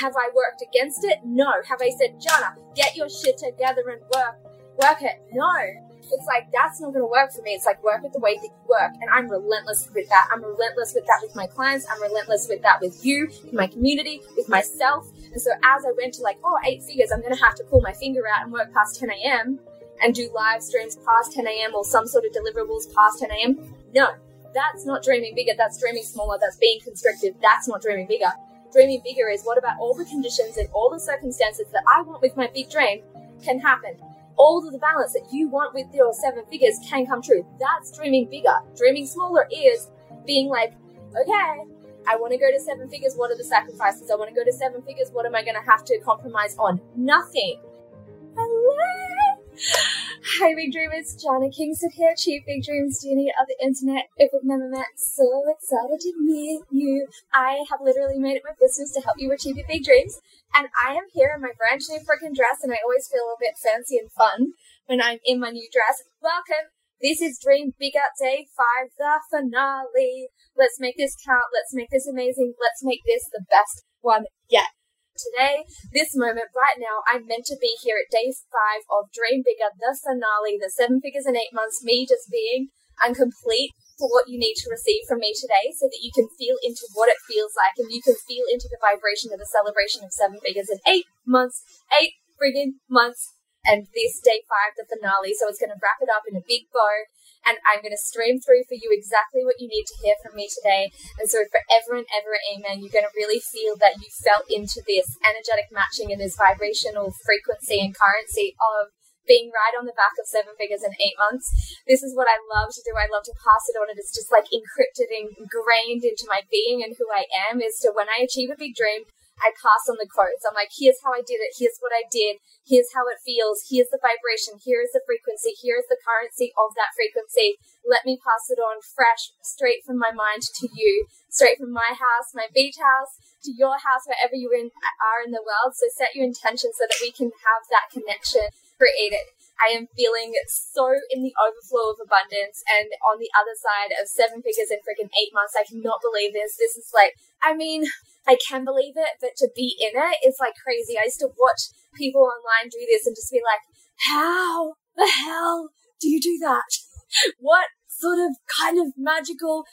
Have I worked against it? No. Have I said, Jana, get your shit together and work, work it? No. It's like, that's not going to work for me. It's like, work with the way that you work. And I'm relentless with that. I'm relentless with that with my clients. I'm relentless with that with you, in my community, with myself. And so as I went to like, oh, eight figures, I'm going to have to pull my finger out and work past 10 a.m. and do live streams past 10 a.m. or some sort of deliverables past 10 a.m. No, that's not dreaming bigger. That's dreaming smaller. That's being constricted. That's not dreaming bigger. Dreaming bigger is what about all the conditions and all the circumstances that I want with my big dream can happen all of the balance that you want with your seven figures can come true. That's dreaming bigger. Dreaming smaller is being like, okay, I want to go to seven figures. What are the sacrifices? I want to go to seven figures. What am I going to have to compromise on? Nothing. Hello. Hi, Big Dreamers. Jana Kingston here, Chief Big Dreams Genie of the Internet. If we've never met, so excited to meet you. I have literally made it my business to help you achieve your big dreams. And I am here in my brand new freaking dress, and I always feel a bit fancy and fun when I'm in my new dress. Welcome. This is Dream Big Bigger Day 5, the finale. Let's make this count. Let's make this amazing. Let's make this the best one yet. Today, this moment, right now, I'm meant to be here at day five of Dream Bigger, the finale, the seven figures in eight months, me just being incomplete for what you need to receive from me today so that you can feel into what it feels like and you can feel into the vibration of the celebration of seven figures in eight months, eight friggin' months. And this day five, the finale. So it's going to wrap it up in a big bow. And I'm going to stream through for you exactly what you need to hear from me today. And so forever and ever, amen, you're going to really feel that you felt into this energetic matching and this vibrational frequency and currency of being right on the back of seven figures in eight months. This is what I love to do. I love to pass it on, and it's just like encrypted and ingrained into my being and who I am. Is to when I achieve a big dream, I pass on the codes. I'm like, here's how I did it. Here's what I did. Here's how it feels. Here's the vibration. Here is the frequency. Here is the currency of that frequency. Let me pass it on fresh, straight from my mind to you, straight from my house, my beach house, to your house, wherever you in, are in the world. So set your intention so that we can have that connection created. I am feeling so in the overflow of abundance and on the other side of seven figures in freaking eight months. I cannot believe this. This is like, I mean, I can believe it, but to be in it is like crazy. I used to watch people online do this and just be like, how the hell do you do that? what sort of kind of magical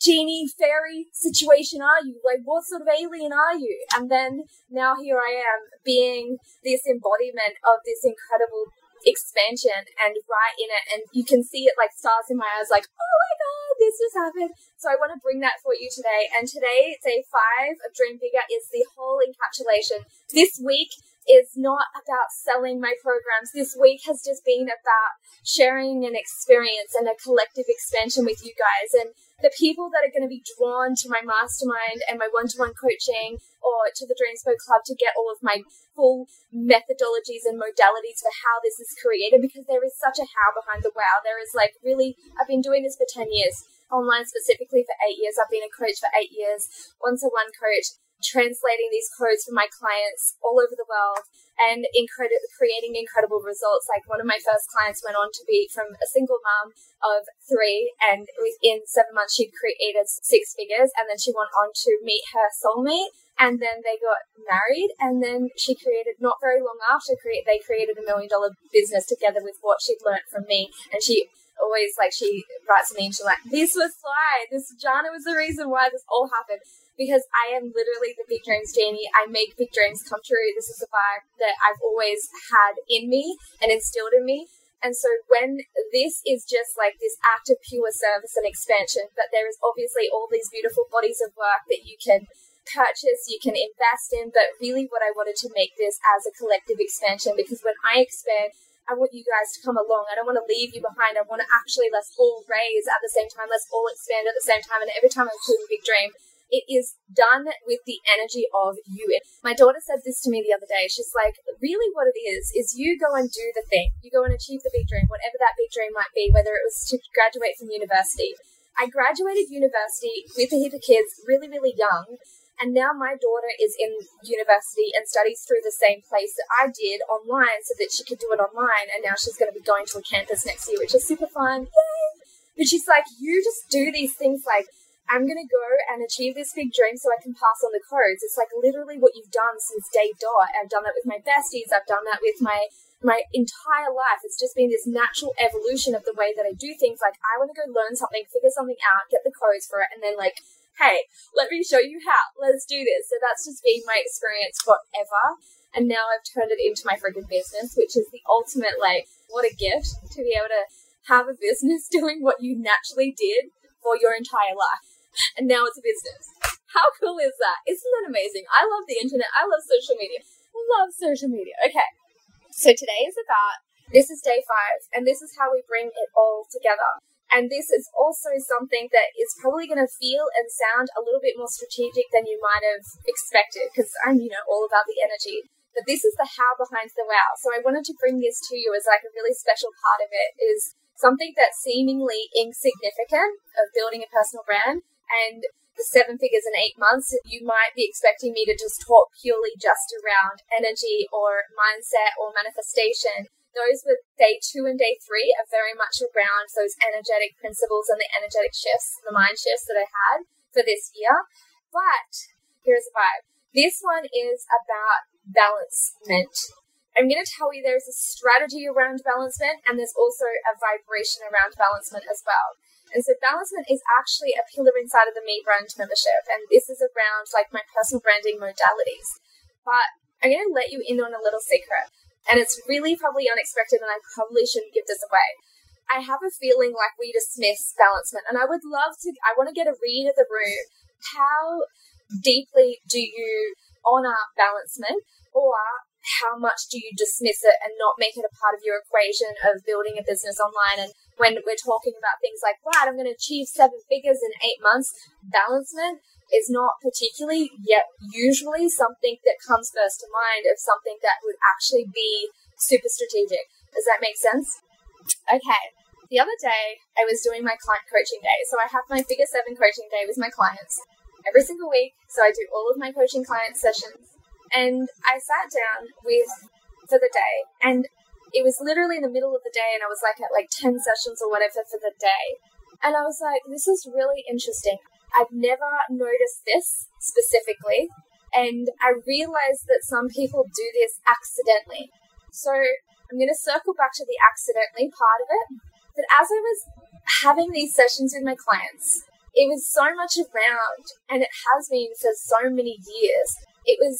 genie fairy situation are you? Like, what sort of alien are you? And then now here I am being this embodiment of this incredible expansion and right in it. And you can see it like stars in my eyes, like, oh my God, this just happened. So I want to bring that for you today. And today, day five of Dream Bigger is the whole encapsulation. This week, is not about selling my programs. This week has just been about sharing an experience and a collective expansion with you guys. And the people that are going to be drawn to my mastermind and my one to one coaching or to the Dreams Dreamspo Club to get all of my full methodologies and modalities for how this is created because there is such a how behind the wow. There is like really, I've been doing this for 10 years, online specifically for eight years. I've been a coach for eight years, one to one coach translating these codes for my clients all over the world and incredi- creating incredible results. Like one of my first clients went on to be from a single mom of three, and within seven months, she'd created six figures, and then she went on to meet her soulmate. And then they got married, and then she created not very long after create they created a million dollar business together with what she'd learned from me. And she always like she writes to me and she's like, "This was why this Jana was the reason why this all happened." Because I am literally the big dreams genie. I make big dreams come true. This is the vibe that I've always had in me and instilled in me. And so when this is just like this act of pure service and expansion, but there is obviously all these beautiful bodies of work that you can purchase, you can invest in, but really what I wanted to make this as a collective expansion because when I expand, I want you guys to come along. I don't want to leave you behind. I want to actually let's all raise at the same time. Let's all expand at the same time. And every time I include a big dream, it is done with the energy of you. My daughter said this to me the other day. She's like, really what it is, is you go and do the thing. You go and achieve the big dream, whatever that big dream might be, whether it was to graduate from university. I graduated university with a heap of kids really, really young. And now my daughter is in university and studies through the same place that I did online so that she could do it online. And now she's going to be going to a campus next year, which is super fun. Yay! But she's like, you just do these things like I'm going to go and achieve this big dream so I can pass on the codes. It's like literally what you've done since day dot. I've done that with my besties. I've done that with my my entire life. It's just been this natural evolution of the way that I do things. Like I want to go learn something, figure something out, get the codes for it, and then like, hey, let me show you how. Let's do this. So that's just been my experience forever. And now I've turned it into my freaking business, which is the ultimate like, what a gift to be able to have a business doing what you naturally did for your entire life and now it's a business. How cool is that? Isn't that amazing? I love the internet. I love social media. Love social media. Okay. So today is about this is day five, and this is how we bring it all together. And this is also something that is probably going to feel and sound a little bit more strategic than you might have expected, because I'm, you know, all about the energy. But this is the how behind the wow. So I wanted to bring this to you as like a really special part of it is something that's seemingly insignificant of building a personal brand and the seven figures in eight months, you might be expecting me to just talk purely just around energy or mindset or manifestation. Those with day two and day three are very much around those energetic principles and the energetic shifts, the mind shifts that I had for this year. But here's a vibe. This one is about balancement. I'm going to tell you there's a strategy around balancement and there's also a vibration around balancement as well. And so balancement is actually a pillar inside of the Me Brand membership. And this is around like my personal branding modalities. But I'm going to let you in on a little secret. And it's really probably unexpected and I probably shouldn't give this away. I have a feeling like we dismiss balancement and I would love to, I want to get a read of the room. How deeply do you honor balancement or how much do you dismiss it and not make it a part of your equation of building a business online and when we're talking about things like, right, I'm going to achieve seven figures in eight months, balancement is not particularly yet usually something that comes first to mind of something that would actually be super strategic. Does that make sense? Okay. The other day, I was doing my client coaching day. So I have my figure seven coaching day with my clients every single week. So I do all of my coaching client sessions. And I sat down with for the day and it was literally in the middle of the day and I was like at like 10 sessions or whatever for the day. And I was like, this is really interesting. I've never noticed this specifically. And I realized that some people do this accidentally. So I'm going to circle back to the accidentally part of it. But as I was having these sessions with my clients, it was so much around, and it has been for so many years. It was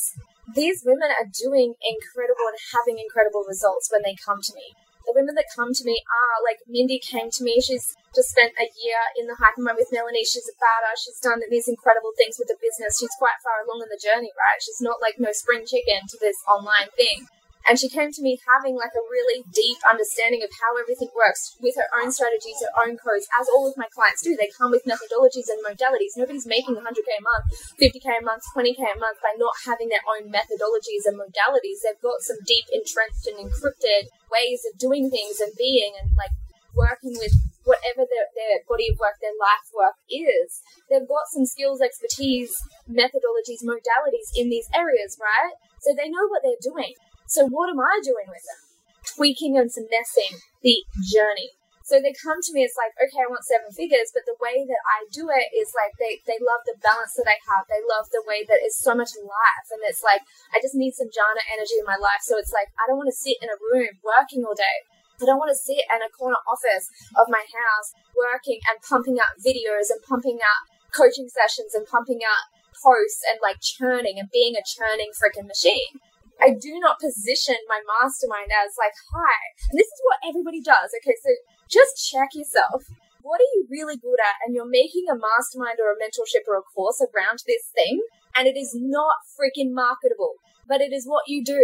these women are doing incredible and having incredible results when they come to me. The women that come to me are like Mindy came to me. She's just spent a year in the Hypermind with Melanie. She's a badass. She's done these incredible things with the business. She's quite far along in the journey, right? She's not like no spring chicken to this online thing. And she came to me having like a really deep understanding of how everything works with her own strategies, her own codes, as all of my clients do. They come with methodologies and modalities. Nobody's making 100k a month, 50k a month, 20k a month by not having their own methodologies and modalities. They've got some deep, entrenched, and encrypted ways of doing things and being and like working with whatever their, their body of work, their life work is. They've got some skills, expertise, methodologies, modalities in these areas, right? So they know what they're doing. So what am I doing with them? Tweaking and finessing the journey. So they come to me, it's like, okay, I want seven figures, but the way that I do it is like they, they love the balance that I have. They love the way that it's so much life. And it's like, I just need some Jana energy in my life. So it's like, I don't want to sit in a room working all day. I don't want to sit in a corner office of my house working and pumping out videos and pumping out coaching sessions and pumping out posts and like churning and being a churning freaking machine. I do not position my mastermind as like, hi. And this is what everybody does. Okay, so just check yourself. What are you really good at? And you're making a mastermind or a mentorship or a course around this thing, and it is not freaking marketable, but it is what you do.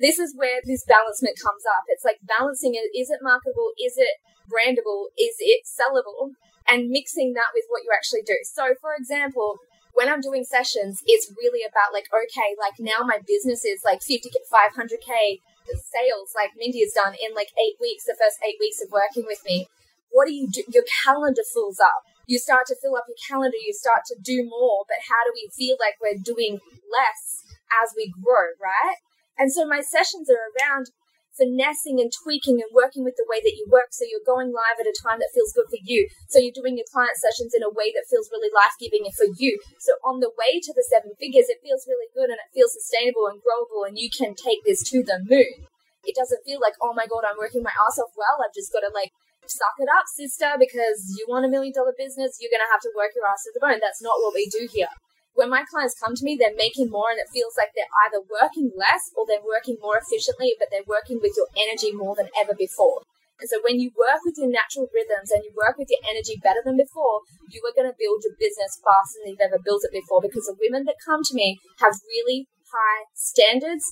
This is where this balancement comes up. It's like balancing it. Is it marketable? Is it brandable? Is it sellable? And mixing that with what you actually do. So, for example, when I'm doing sessions, it's really about like, okay, like now my business is like 50, 500K sales, like Mindy has done in like eight weeks, the first eight weeks of working with me. What do you do? Your calendar fills up. You start to fill up your calendar, you start to do more, but how do we feel like we're doing less as we grow, right? And so my sessions are around finessing and tweaking and working with the way that you work. So you're going live at a time that feels good for you. So you're doing your client sessions in a way that feels really life giving for you. So on the way to the seven figures, it feels really good and it feels sustainable and growable and you can take this to the moon. It doesn't feel like, oh my God, I'm working my ass off. Well, I've just got to like suck it up, sister, because you want a million dollar business, you're going to have to work your ass to the bone. That's not what we do here when my clients come to me, they're making more and it feels like they're either working less or they're working more efficiently, but they're working with your energy more than ever before. And so when you work with your natural rhythms and you work with your energy better than before, you are going to build your business faster than you've ever built it before because the women that come to me have really high standards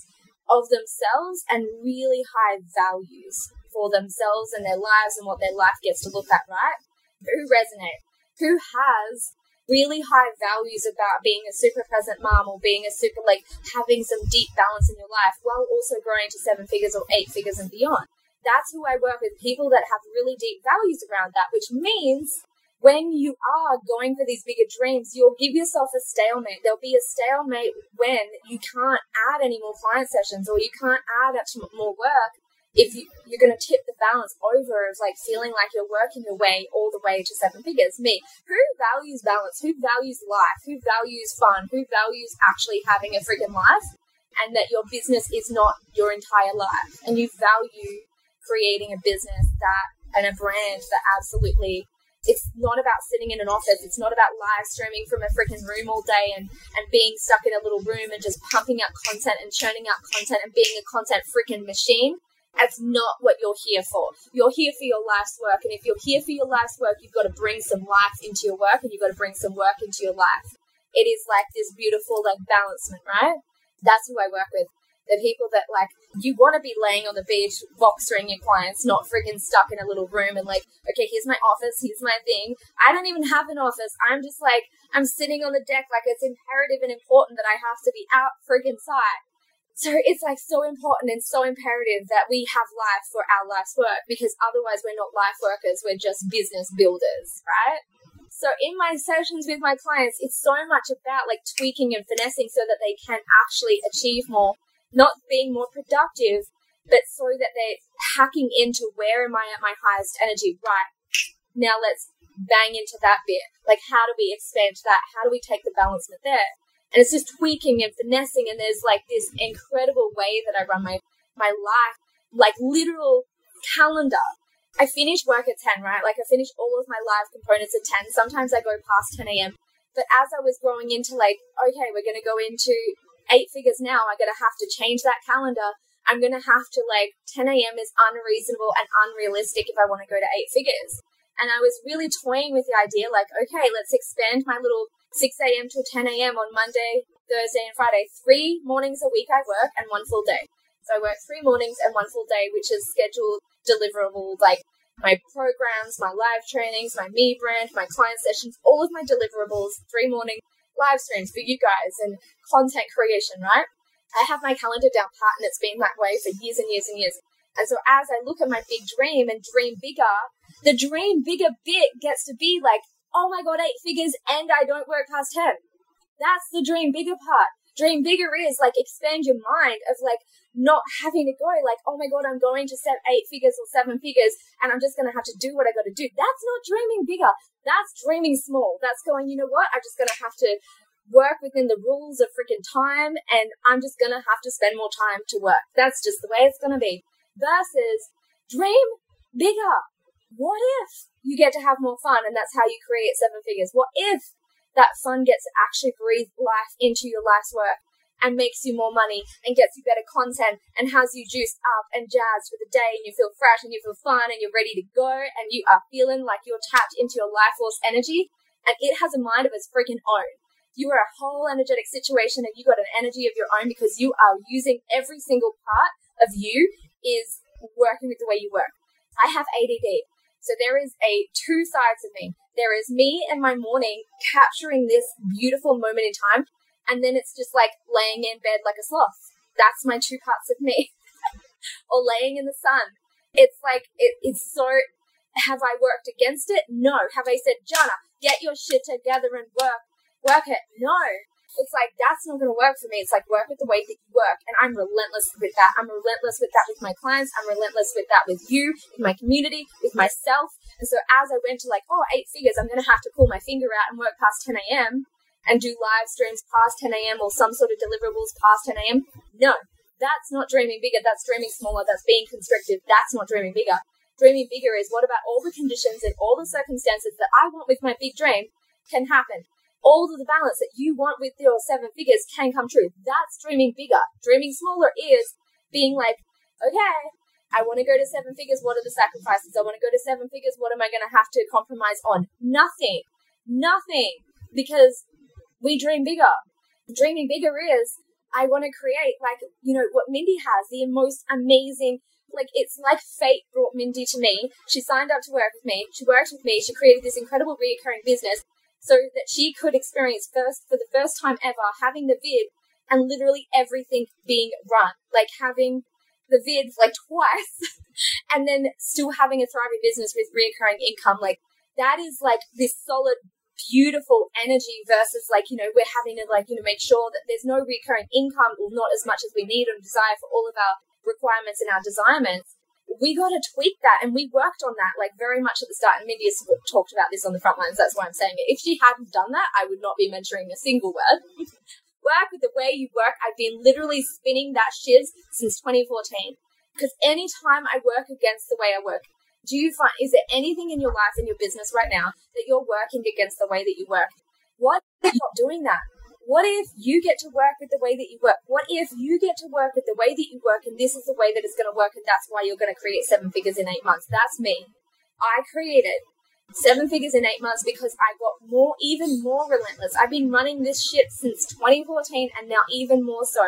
of themselves and really high values for themselves and their lives and what their life gets to look at, right? Who resonate? Who has really high values about being a super present mom or being a super like having some deep balance in your life while also growing to seven figures or eight figures and beyond. That's who I work with people that have really deep values around that, which means when you are going for these bigger dreams, you'll give yourself a stalemate. There'll be a stalemate when you can't add any more client sessions or you can't add up to more work if you, you're going to tip the balance over of like feeling like you're working your way all the way to seven figures. Me, who values balance? Who values life? Who values fun? Who values actually having a freaking life? And that your business is not your entire life. And you value creating a business that and a brand that absolutely it's not about sitting in an office. It's not about live streaming from a freaking room all day and, and being stuck in a little room and just pumping out content and churning out content and being a content freaking machine. That's not what you're here for. You're here for your life's work. And if you're here for your life's work, you've got to bring some life into your work and you've got to bring some work into your life. It is like this beautiful, like, balancement, right? That's who I work with. The people that, like, you want to be laying on the beach, Voxering your clients, not freaking stuck in a little room and, like, okay, here's my office, here's my thing. I don't even have an office. I'm just like, I'm sitting on the deck like it's imperative and important that I have to be out freaking side so it's like so important and so imperative that we have life for our life's work because otherwise we're not life workers, we're just business builders, right? So in my sessions with my clients, it's so much about like tweaking and finessing so that they can actually achieve more, not being more productive, but so that they're hacking into where am I at my highest energy? Right. Now let's bang into that bit. Like how do we expand that? How do we take the balancement there? And it's just tweaking and finessing and there's like this incredible way that I run my my life like literal calendar. I finish work at 10 right? Like I finish all of my live components at 10 sometimes I go past 10 a.m but as I was growing into like okay we're going to go into eight figures now I'm going to have to change that calendar. I'm going to have to like 10 a.m is unreasonable and unrealistic if I want to go to eight figures and I was really toying with the idea like okay let's expand my little 6 a.m. till 10 a.m. on Monday, Thursday, and Friday. Three mornings a week I work and one full day. So I work three mornings and one full day, which is scheduled deliverable, like my programs, my live trainings, my me brand, my client sessions, all of my deliverables, three morning live streams for you guys and content creation, right? I have my calendar down pat and it's been that way for years and years and years. And so as I look at my big dream and dream bigger, the dream bigger bit gets to be like oh my god, eight figures and I don't work past 10. That's the dream bigger part. Dream bigger is like expand your mind of like not having to go like, oh my god, I'm going to set eight figures or seven figures and I'm just going to have to do what I got to do. That's not dreaming bigger. That's dreaming small. That's going, you know what? I'm just going to have to work within the rules of freaking time and I'm just going to have to spend more time to work. That's just the way it's going to be. Versus dream bigger. What if you get to have more fun, and that's how you create seven figures. What if that fun gets to actually breathe life into your life's work and makes you more money and gets you better content and has you juiced up and jazzed for the day and you feel fresh and you feel fun and you're ready to go and you are feeling like you're tapped into your life force energy and it has a mind of its freaking own. You are a whole energetic situation and you got an energy of your own because you are using every single part of you is working with the way you work. I have ADD. So there is a two sides of me. There is me and my morning capturing this beautiful moment in time, and then it's just like laying in bed like a sloth. That's my two parts of me. or laying in the sun. It's like it, it's so have I worked against it? No. Have I said, Jana, get your shit together and work work it? No. It's like that's not going to work for me. It's like work with the way that you work, and I'm relentless with that. I'm relentless with that with my clients. I'm relentless with that with you, in my community, with myself. And so as I went to like, oh, eight figures, I'm going to have to pull my finger out and work past 10 a.m. and do live streams past 10 a.m. or some sort of deliverables past 10 a.m. No, that's not dreaming bigger. That's dreaming smaller. That's being constricted. That's not dreaming bigger. Dreaming bigger is what about all the conditions and all the circumstances that I want with my big dream can happen all of the balance that you want with your seven figures can come true. That's dreaming bigger. Dreaming smaller is being like, okay, I want to go to seven figures. What are the sacrifices? I want to go to seven figures. What am I going to have to compromise on? Nothing. Nothing. Because we dream bigger. Dreaming bigger is I want to create like, you know, what Mindy has, the most amazing like it's like fate brought Mindy to me. She signed up to work with me. She worked with me. She created this incredible recurring business so that she could experience first for the first time ever having the vid and literally everything being run, like having the vid like twice and then still having a thriving business with reoccurring income. Like that is like this solid, beautiful energy versus like, you know, we're having to like, you know, make sure that there's no recurring income or not as much as we need or desire for all of our requirements and our desirements we got to tweak that and we worked on that like very much at the start and mindy has talked about this on the front lines that's why i'm saying it. If she hadn't done that i would not be mentoring a single word. Work with the way you work. I've been literally spinning that shiz since 2014 because anytime i work against the way i work do you find is there anything in your life in your business right now that you're working against the way that you work? Why you're doing that what if you get to work with the way that you work? What if you get to work with the way that you work and this is the way that it's going to work and that's why you're going to create seven figures in eight months? That's me. I created seven figures in eight months because I got more, even more relentless. I've been running this shit since 2014 and now even more so.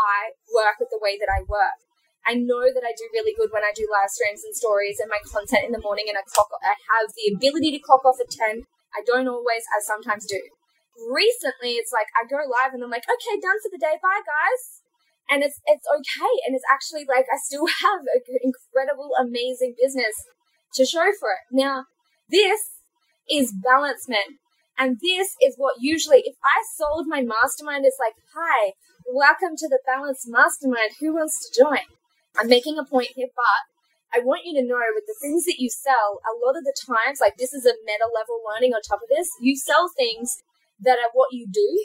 I work with the way that I work. I know that I do really good when I do live streams and stories and my content in the morning and I clock I have the ability to clock off at 10. I don't always, I sometimes do recently it's like I go live and I'm like, okay, done for the day, bye guys. And it's it's okay. And it's actually like I still have an incredible, amazing business to show for it. Now, this is balancement. And this is what usually, if I sold my mastermind, it's like, hi, welcome to the Balanced Mastermind. Who wants to join? I'm making a point here, but I want you to know with the things that you sell, a lot of the times, like this is a meta level learning on top of this, you sell things that are what you do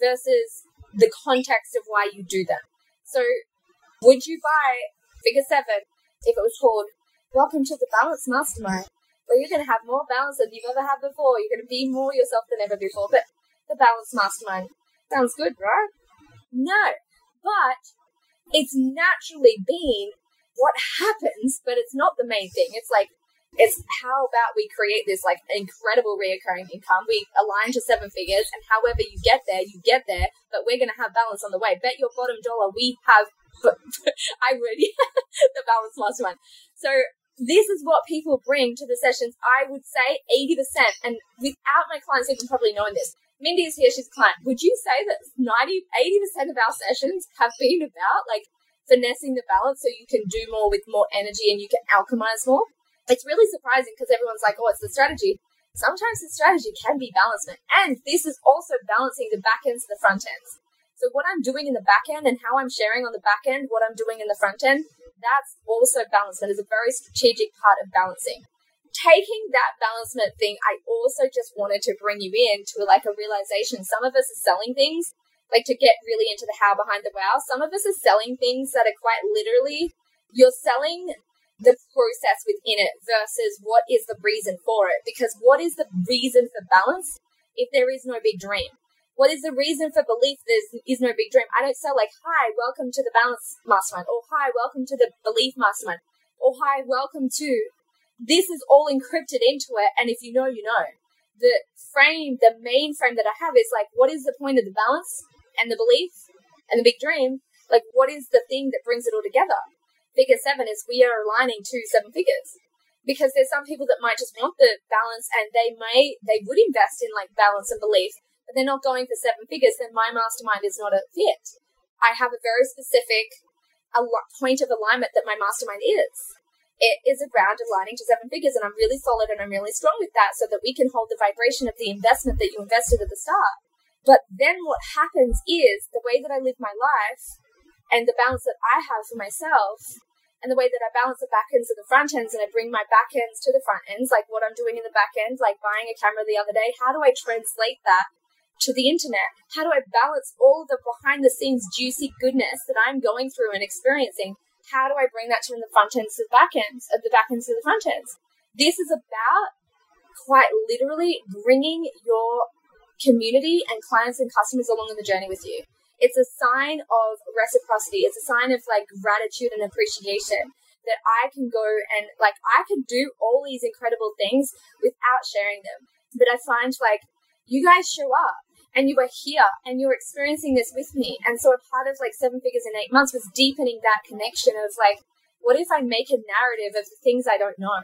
versus the context of why you do them. So, would you buy Figure 7 if it was called Welcome to the Balance Mastermind, where you're going to have more balance than you've ever had before? You're going to be more yourself than ever before. But the Balance Mastermind sounds good, right? No, but it's naturally been what happens, but it's not the main thing. It's like it's how about we create this like incredible reoccurring income? We align to seven figures, and however you get there, you get there. But we're going to have balance on the way. Bet your bottom dollar we have. I really the balance last one. So this is what people bring to the sessions. I would say eighty percent, and without my clients even probably knowing this. Mindy is here; she's a client. Would you say that 90, 80 percent of our sessions have been about like finessing the balance so you can do more with more energy and you can alchemize more? It's really surprising because everyone's like, oh, it's the strategy. Sometimes the strategy can be balancement. And this is also balancing the back ends to the front ends. So what I'm doing in the back end and how I'm sharing on the back end, what I'm doing in the front end, that's also balancement is a very strategic part of balancing. Taking that balancement thing, I also just wanted to bring you in to like a realization. Some of us are selling things like to get really into the how behind the wow. Some of us are selling things that are quite literally you're selling the process within it versus what is the reason for it. Because what is the reason for balance if there is no big dream? What is the reason for belief there is no big dream? I don't say like, hi, welcome to the balance mastermind, or hi, welcome to the belief mastermind, or hi, welcome to. This is all encrypted into it, and if you know, you know. The frame, the main frame that I have is like, what is the point of the balance and the belief and the big dream? Like, what is the thing that brings it all together? Figure seven is we are aligning to seven figures. Because there's some people that might just want the balance and they may they would invest in like balance and belief but they're not going for seven figures then my mastermind is not a fit. I have a very specific point of alignment that my mastermind is. It is around aligning to seven figures and i'm really solid and i'm really strong with that so that we can hold the vibration of the investment that you invested at the start. But then what happens is the way that I live my life and the balance that I have for myself and the way that I balance the back ends and the front ends and I bring my back ends to the front ends, like what I'm doing in the back end, like buying a camera the other day, how do I translate that to the internet? How do I balance all the behind the scenes juicy goodness that I'm going through and experiencing? How do I bring that to the front ends to the back ends, of the back ends to the front ends? This is about quite literally bringing your community and clients and customers along on the journey with you. It's a sign of reciprocity. It's a sign of like gratitude and appreciation that I can go and like I can do all these incredible things without sharing them. But I find like you guys show up and you are here and you're experiencing this with me. And so a part of like seven figures in eight months was deepening that connection of like, what if I make a narrative of the things I don't know?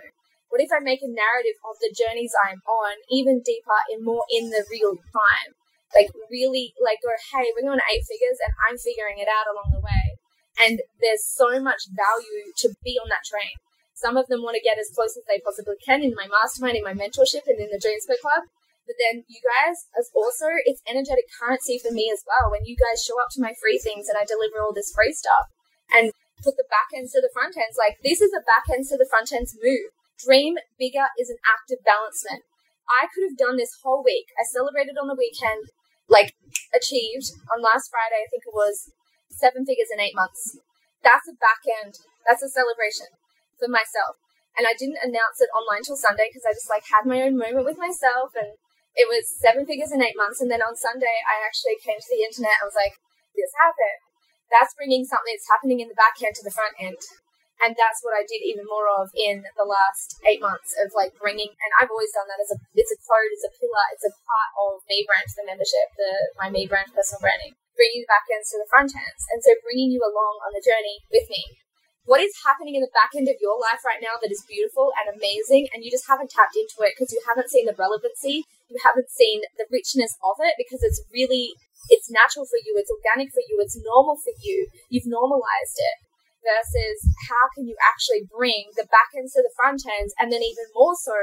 What if I make a narrative of the journeys I'm on even deeper and more in the real time? Like really like go, hey, we're going to eight figures and I'm figuring it out along the way. And there's so much value to be on that train. Some of them want to get as close as they possibly can in my mastermind, in my mentorship, and in the Dreamspo Club. But then you guys, as also, it's energetic currency for me as well. When you guys show up to my free things and I deliver all this free stuff and put the back ends to the front ends, like this is a back ends to the front ends move. Dream bigger is an act active balancement. I could have done this whole week. I celebrated on the weekend like achieved on last Friday, I think it was seven figures in eight months. That's a back end. That's a celebration for myself. And I didn't announce it online till Sunday because I just like had my own moment with myself and it was seven figures in eight months. And then on Sunday, I actually came to the internet I was like, this happened. That's bringing something that's happening in the back end to the front end and that's what I did even more of in the last eight months of like bringing. And I've always done that as a it's a code, it's a pillar, it's a part of me brand, the membership, the my me brand personal branding, bringing the back ends to the front ends, and so bringing you along on the journey with me. What is happening in the back end of your life right now that is beautiful and amazing, and you just haven't tapped into it because you haven't seen the relevancy, you haven't seen the richness of it because it's really it's natural for you, it's organic for you, it's normal for you. You've normalized it versus how can you actually bring the back ends to the front ends and then even more so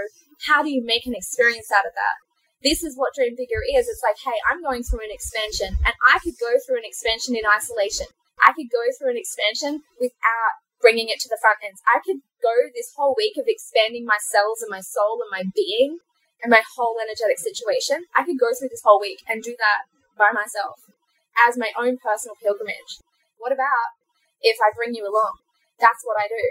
how do you make an experience out of that? This is what dream bigger is. It's like hey i'm going through an expansion and i could go through an expansion in isolation. I could go through an expansion without bringing it to the front ends i could go this whole week of expanding my cells and my soul and my being and my whole energetic situation. I could go through this whole week and do that by myself as my own personal pilgrimage. What about if I bring you along. That's what I do.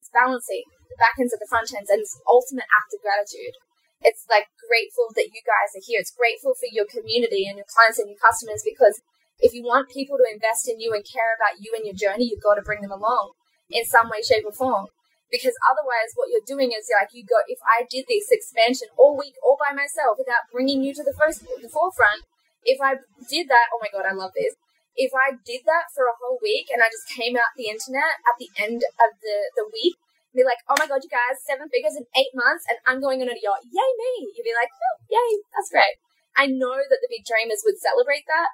It's balancing the back ends of the front ends and it's ultimate act of gratitude. It's like grateful that you guys are here. It's grateful for your community and your clients and your customers because if you want people to invest in you and care about you and your journey, you've got to bring them along in some way, shape, or form. Because otherwise, what you're doing is you're like you go. If I did this expansion all week, all by myself, without bringing you to the first, the forefront, if I did that, oh my god, I love this if I did that for a whole week and I just came out the internet at the end of the, the week, be like, oh my god, you guys, seven figures in eight months and I'm going on a yacht. Yay me. You'd be like, oh, yay, that's great. I know that the big dreamers would celebrate that,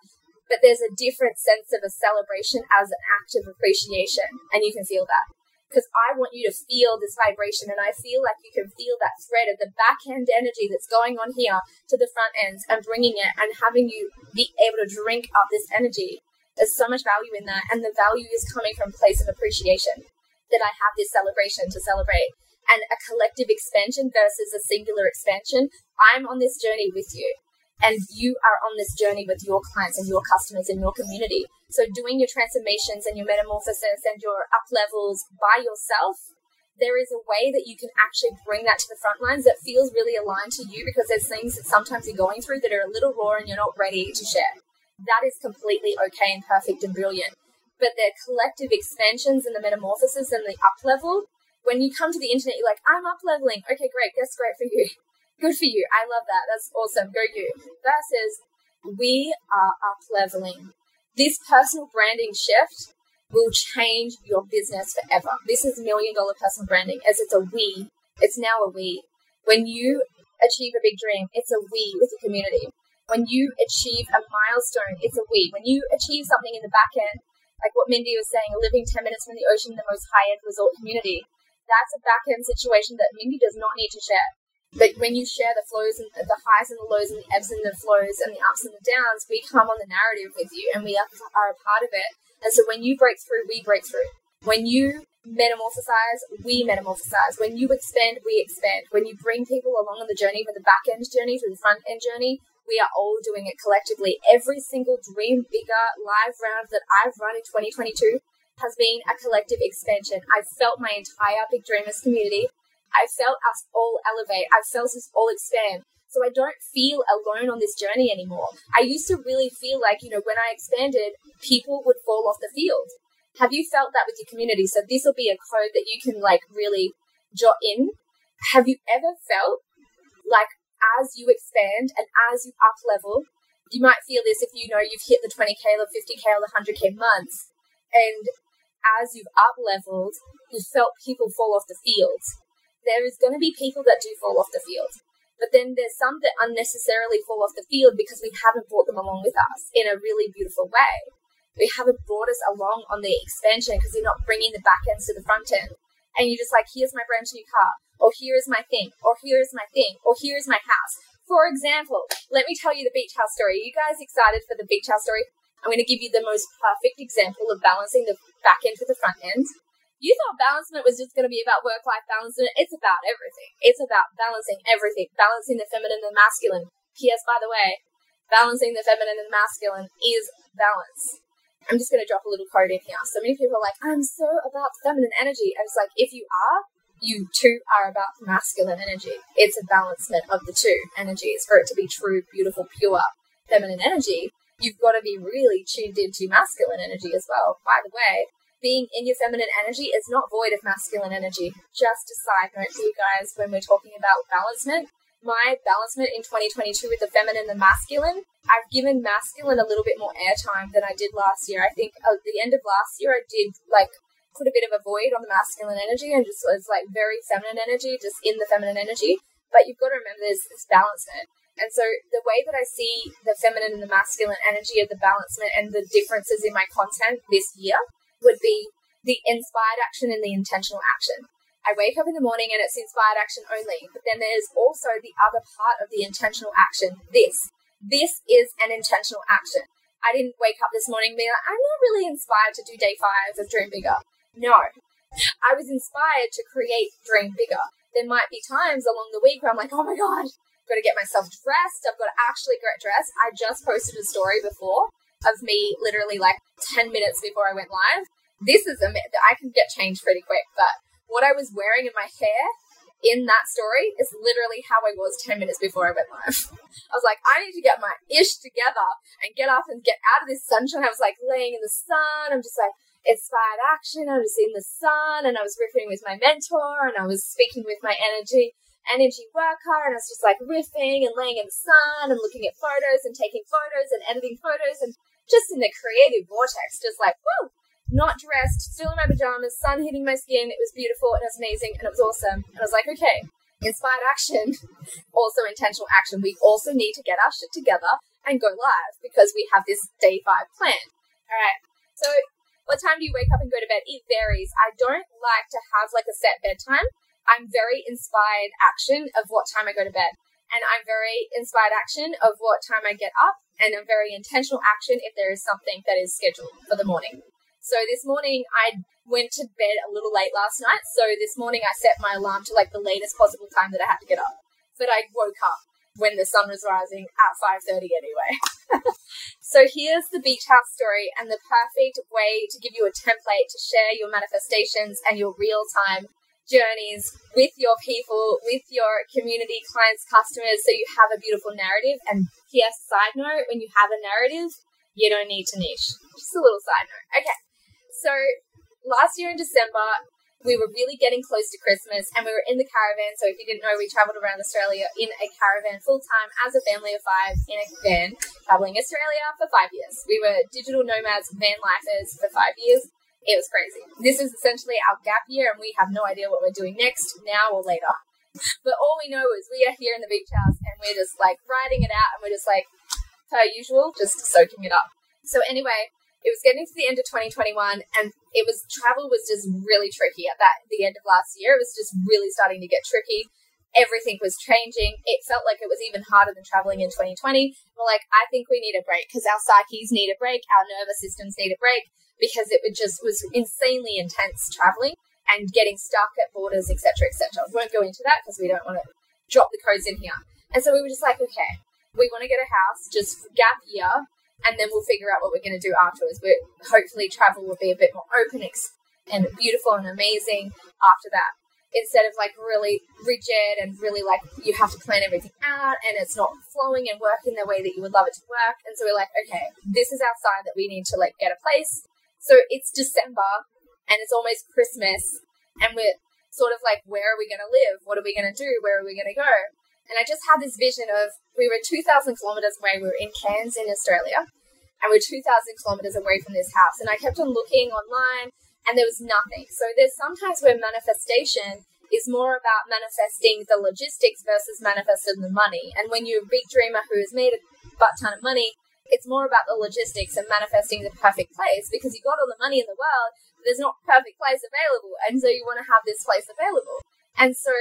but there's a different sense of a celebration as an act of appreciation. And you can feel that. Because I want you to feel this vibration, and I feel like you can feel that thread of the back end energy that's going on here to the front ends and bringing it and having you be able to drink up this energy there's so much value in that, and the value is coming from place of appreciation that I have this celebration to celebrate. And a collective expansion versus a singular expansion. I'm on this journey with you, and you are on this journey with your clients and your customers and your community. So, doing your transformations and your metamorphosis and your up levels by yourself there is a way that you can actually bring that to the front lines that feels really aligned to you because there's things that sometimes you're going through that are a little raw and you're not ready to share that is completely okay and perfect and brilliant. But the collective expansions and the metamorphosis and the up level, when you come to the internet, you're like, I'm up leveling. Okay, great. That's great for you. Good for you. I love that. That's awesome. Go you. Versus, we are up leveling. This personal branding shift will change your business forever. This is million dollar personal branding as it's a we. It's now a we. When you achieve a big dream, it's a we with the community. When you achieve a milestone, it's a we. When you achieve something in the back end, like what Mindy was saying, living 10 minutes from the ocean, in the most high end resort community, that's a back end situation that Mindy does not need to share. But when you share the flows and the highs and the lows and the ebbs and the flows and the ups and the downs, we come on the narrative with you and we are, are a part of it. And so when you break through, we break through. When you metamorphosize, we metamorphosize. When you expand, we expand. When you bring people along on the journey, from the back end journey to the front end journey, we are all doing it collectively. Every single Dream Bigger live round that I've run in 2022 has been a collective expansion. I've felt my entire Big Dreamers community I felt us all elevate. I felt us all expand. So I don't feel alone on this journey anymore. I used to really feel like, you know, when I expanded, people would fall off the field. Have you felt that with your community? So this will be a code that you can like really jot in. Have you ever felt like as you expand and as you up level, you might feel this if you know you've hit the 20k or 50k or the 100k months, and as you've up leveled, you felt people fall off the field there is going to be people that do fall off the field. But then there's some that unnecessarily fall off the field because we haven't brought them along with us in a really beautiful way. We haven't brought us along on the expansion because we're not bringing the back ends to the front end. And you're just like, here's my brand new car, or here is my thing, or here is my thing, or here is my house. For example, let me tell you the beach house story. Are you guys excited for the beach house story? I'm going to give you the most perfect example of balancing the back end with the front end you thought balancement was just going to be about work life balance. It's about everything. It's about balancing everything, balancing the feminine and the masculine. P.S. By the way, balancing the feminine and the masculine is balance. I'm just going to drop a little code in here. So many people are like, I'm so about feminine energy. I was like, if you are, you too are about masculine energy. It's a balancement of the two energies. For it to be true, beautiful, pure feminine energy, you've got to be really tuned into masculine energy as well. By the way, being in your feminine energy is not void of masculine energy. Just a side note for you guys when we're talking about balancement. My balancement in 2022 with the feminine and the masculine, I've given masculine a little bit more airtime than I did last year. I think at the end of last year, I did like put a bit of a void on the masculine energy and just was like very feminine energy, just in the feminine energy. But you've got to remember there's this balancement. And so the way that I see the feminine and the masculine energy of the balancement and the differences in my content this year would be the inspired action and the intentional action. I wake up in the morning and it's inspired action only, but then there's also the other part of the intentional action. This. This is an intentional action. I didn't wake up this morning being like, I'm not really inspired to do day five of Dream Bigger. No. I was inspired to create Dream Bigger. There might be times along the week where I'm like, oh my God, I've got to get myself dressed. I've got to actually get dressed. I just posted a story before of me literally like 10 minutes before I went live. This is a I can get changed pretty quick, but what I was wearing in my hair in that story is literally how I was 10 minutes before I went live. I was like, I need to get my ish together and get up and get out of this sunshine. I was like laying in the sun. I'm just like, inspired action. I was in the sun and I was riffing with my mentor and I was speaking with my energy energy worker and I was just like riffing and laying in the sun and looking at photos and taking photos and editing photos and just in the creative vortex, just like, whoa, not dressed, still in my pajamas, sun hitting my skin. It was beautiful it was amazing and it was awesome. And I was like, okay, inspired action, also intentional action. We also need to get our shit together and go live because we have this day five plan. All right. So, what time do you wake up and go to bed? It varies. I don't like to have like a set bedtime. I'm very inspired action of what time I go to bed. And I'm very inspired action of what time I get up and a very intentional action if there is something that is scheduled for the morning. So this morning I went to bed a little late last night. So this morning I set my alarm to like the latest possible time that I had to get up. But I woke up when the sun was rising at 5:30 anyway. so here's the beach house story and the perfect way to give you a template to share your manifestations and your real-time journeys with your people, with your community, clients, customers, so you have a beautiful narrative. And P.S. side note, when you have a narrative, you don't need to niche. Just a little side note. Okay. So last year in December, we were really getting close to Christmas and we were in the caravan. So if you didn't know, we traveled around Australia in a caravan full time as a family of five in a van, traveling Australia for five years. We were digital nomads, van lifers for five years. It was crazy. This is essentially our gap year and we have no idea what we're doing next, now or later. But all we know is we are here in the beach house and we're just like riding it out and we're just like, per usual, just soaking it up. So anyway, it was getting to the end of 2021 and it was travel was just really tricky at that the end of last year. It was just really starting to get tricky. everything was changing. It felt like it was even harder than traveling in 2020. We're like, I think we need a break because our psyches need a break, our nervous systems need a break because it just was insanely intense traveling and getting stuck at borders, etc., etc. We won't go into that because we don't want to drop the codes in here. And so we were just like, okay, we want to get a house, just gap year, and then we'll figure out what we're going to do afterwards. But hopefully, travel will be a bit more open and beautiful and amazing after that instead of like really rigid and really like you have to plan everything out and it's not flowing and working the way that you would love it to work. And so we're like, okay, this is our sign that we need to like get a place. So it's December and it's almost Christmas and we're sort of like, where are we going to live? What are we going to do? Where are we going to go? And I just had this vision of we were 2,000 kilometers away. We were in Cairns in Australia and we're 2,000 kilometers away from this house. And I kept on looking online and there was nothing. So there's sometimes where manifestation is more about manifesting the logistics versus manifesting the money. And when you're a big dreamer who has made a butt ton of money, it's more about the logistics and manifesting the perfect place because you got all the money in the world, but there's not perfect place available. And so you want to have this place available. And so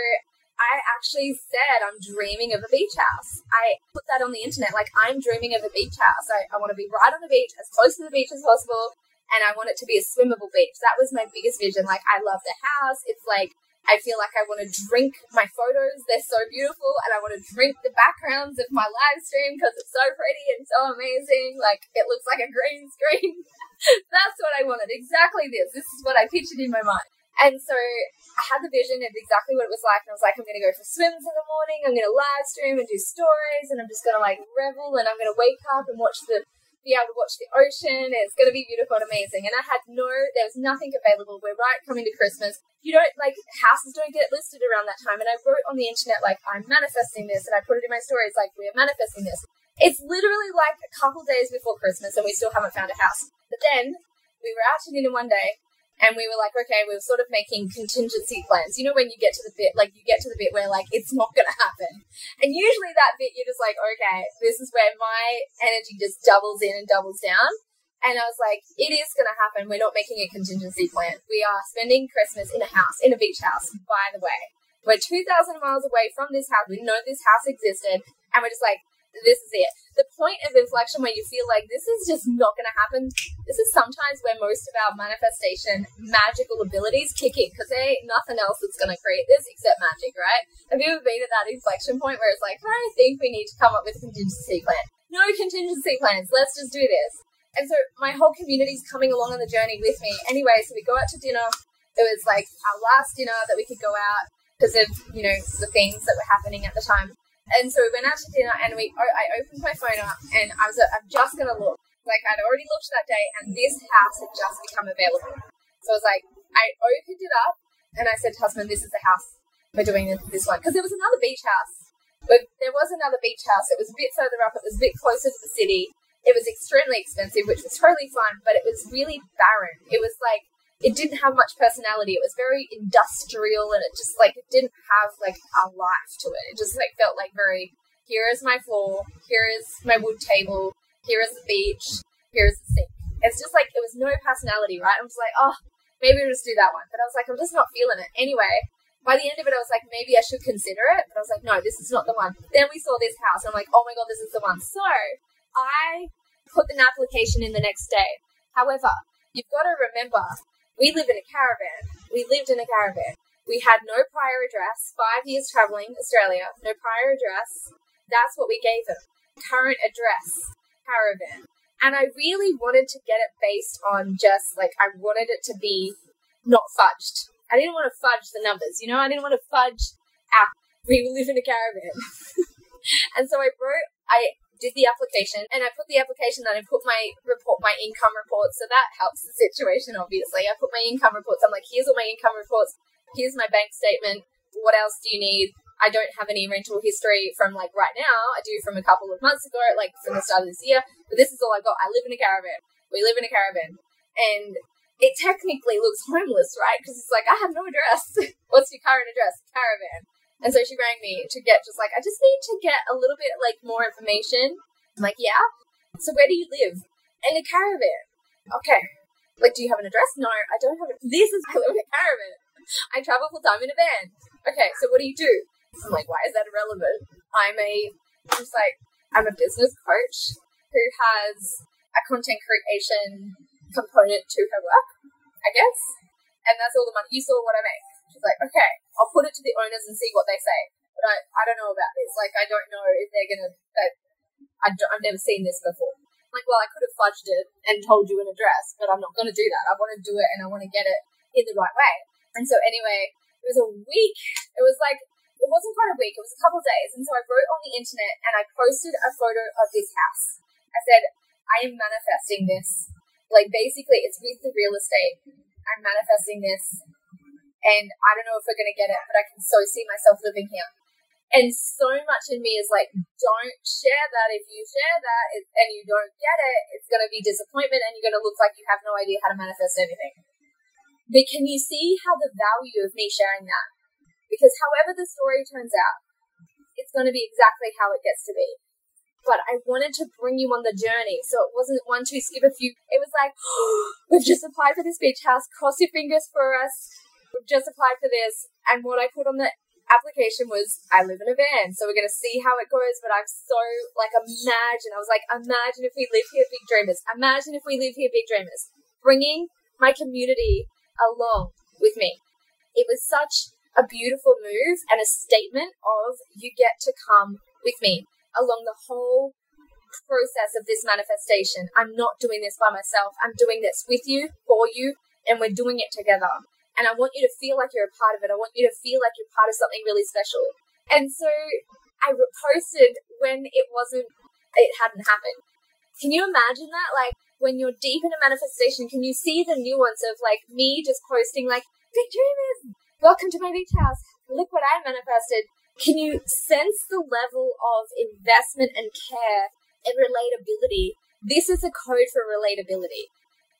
I actually said I'm dreaming of a beach house. I put that on the internet, like I'm dreaming of a beach house. I, I want to be right on the beach, as close to the beach as possible and I want it to be a swimmable beach. That was my biggest vision. Like, I love the house. It's like, I feel like I want to drink my photos. They're so beautiful. And I want to drink the backgrounds of my live stream because it's so pretty and so amazing. Like, it looks like a green screen. That's what I wanted. Exactly this. This is what I pictured in my mind. And so I had the vision of exactly what it was like. And I was like, I'm going to go for swims in the morning. I'm going to live stream and do stories. And I'm just going to like revel. And I'm going to wake up and watch the be able to watch the ocean. It's going to be beautiful and amazing. And I had no, there was nothing available. We're right coming to Christmas. You don't, like, houses don't get listed around that time. And I wrote on the internet, like, I'm manifesting this. And I put it in my stories, like, we're manifesting this. It's literally like a couple days before Christmas and we still haven't found a house. But then we were out to dinner one day and we were like, okay, we were sort of making contingency plans. You know, when you get to the bit, like you get to the bit where like it's not going to happen. And usually that bit, you're just like, okay, this is where my energy just doubles in and doubles down. And I was like, it is going to happen. We're not making a contingency plan. We are spending Christmas in a house, in a beach house, by the way. We're 2,000 miles away from this house. We know this house existed. And we're just like, this is it. The point of inflection where you feel like this is just not going to happen, this is sometimes where most of our manifestation magical abilities kick in because there ain't nothing else that's going to create this except magic, right? Have you ever been at that inflection point where it's like, I think we need to come up with a contingency plan? No contingency plans. Let's just do this. And so my whole community's coming along on the journey with me. Anyway, so we go out to dinner. It was like our last dinner that we could go out because of, you know, the things that were happening at the time. And so we went out to dinner, and we I opened my phone up, and I was like, I'm just gonna look. Like I'd already looked that day, and this house had just become available. So I was like, I opened it up, and I said to husband, "This is the house we're doing this one," because there was another beach house, but there was another beach house. It was a bit further up. It was a bit closer to the city. It was extremely expensive, which was totally fine, but it was really barren. It was like it didn't have much personality. It was very industrial and it just like it didn't have like a life to it. It just like felt like very here is my floor, here is my wood table, here is the beach, here is the sink. It's just like it was no personality, right? I was like, oh, maybe we'll just do that one. But I was like, I'm just not feeling it. Anyway, by the end of it, I was like, maybe I should consider it. But I was like, no, this is not the one. Then we saw this house, and I'm like, oh my god, this is the one. So I put an application in the next day. However, you've got to remember we live in a caravan. We lived in a caravan. We had no prior address, five years traveling Australia, no prior address. That's what we gave them. Current address, caravan. And I really wanted to get it based on just like, I wanted it to be not fudged. I didn't want to fudge the numbers, you know, I didn't want to fudge our, we live in a caravan. and so I wrote, I did the application and I put the application and I put my report, my income report. So that helps the situation, obviously. I put my income reports. I'm like, here's all my income reports. Here's my bank statement. What else do you need? I don't have any rental history from like right now. I do from a couple of months ago, like from the start of this year. But this is all I got. I live in a caravan. We live in a caravan. And it technically looks homeless, right? Because it's like, I have no address. What's your current address? Caravan. And so she rang me to get just like, I just need to get a little bit like more information. I'm like, yeah. So where do you live? In a caravan. Okay. Like, do you have an address? No, I don't have it. This is I live in a caravan. I travel full time in a van. Okay, so what do you do? I'm like, why is that irrelevant? I'm a, just like, I'm a business coach who has a content creation component to her work, I guess. And that's all the money. You saw what I make. Like, okay, I'll put it to the owners and see what they say. But I, I don't know about this. Like, I don't know if they're to, I I've never seen this before. Like, well, I could have fudged it and told you an address, but I'm not going to do that. I want to do it and I want to get it in the right way. And so anyway, it was a week. It was like, it wasn't quite a week. It was a couple days. And so I wrote on the internet and I posted a photo of this house. I said, I am manifesting this. Like basically, it's with the real estate. I'm manifesting this, and I don't know if we're gonna get it, but I can so see myself living here. And so much in me is like, don't share that. If you share that and you don't get it, it's going to be disappointment and you're going to look like you have no idea how to manifest anything. But can you see how the value of me sharing that? Because however the story turns out, it's going to be exactly how it gets to be but I wanted to bring you on the journey. So it wasn't one, two, skip a few. It was like, oh, we've just applied for this beach house. Cross your fingers for us. Just applied for this. And what I put on the application was, I live in a van. So we're to see how it goes. But I'm so like, imagine. I was like, imagine if we live here, big dreamers. Imagine if we live here, big dreamers. Bringing my community along with me. It was such a beautiful move and a statement of you get to come with me along the whole process of this manifestation. I'm not doing this by myself. I'm doing this with you, for you, and we're doing it together. And I want you to feel like you're a part of it. I want you to feel like you're part of something really special. And so I posted when it wasn't, it hadn't happened. Can you imagine that? Like when you're deep in a manifestation, can you see the nuance of like me just posting like, big dreamers, welcome to my beach house. Look what I manifested. Can you sense the level of investment and care and relatability? This is a code for relatability.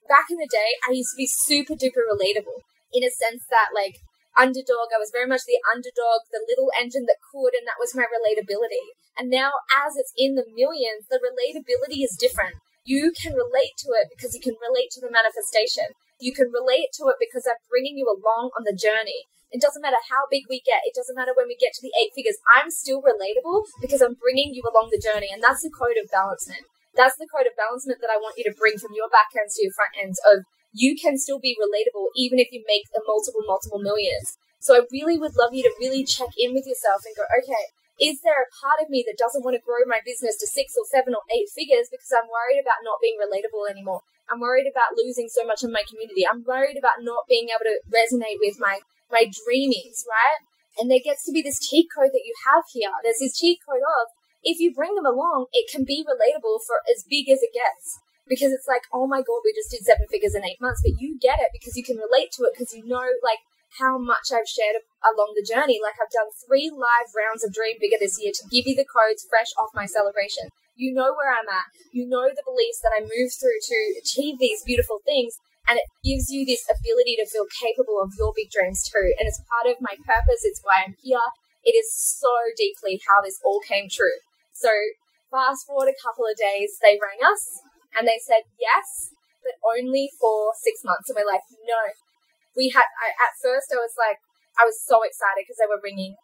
Back in the day, I used to be super duper relatable in a sense that, like, underdog, I was very much the underdog, the little engine that could, and that was my relatability. And now, as it's in the millions, the relatability is different. You can relate to it because you can relate to the manifestation. You can relate to it because I'm bringing you along on the journey. It doesn't matter how big we get. It doesn't matter when we get to the eight figures. I'm still relatable because I'm bringing you along the journey. And that's the code of balancement. That's the code of balancement that I want you to bring from your back ends to your front ends of you can still be relatable even if you make the multiple, multiple millions. So I really would love you to really check in with yourself and go, okay, is there a part of me that doesn't want to grow my business to six or seven or eight figures because I'm worried about not being relatable anymore? I'm worried about losing so much of my community. I'm worried about not being able to resonate with my my dreamies, right? And there gets to be this cheat code that you have here. There's this cheat code of if you bring them along, it can be relatable for as big as it gets. Because it's like, oh my god, we just did seven figures in eight months, but you get it because you can relate to it because you know like how much I've shared along the journey. Like I've done three live rounds of Dream Bigger this year to give you the codes fresh off my celebration. You know where I'm at. You know the beliefs that I move through to achieve these beautiful things and it gives you this ability to feel capable of your big dreams too. And it's part of my purpose. It's why I'm here. It is so deeply how this all came true. So fast forward a couple of days, they rang us and they said yes, but only for six months. And we're like, no. We had I, at first I was like, I was so excited because they were ringing,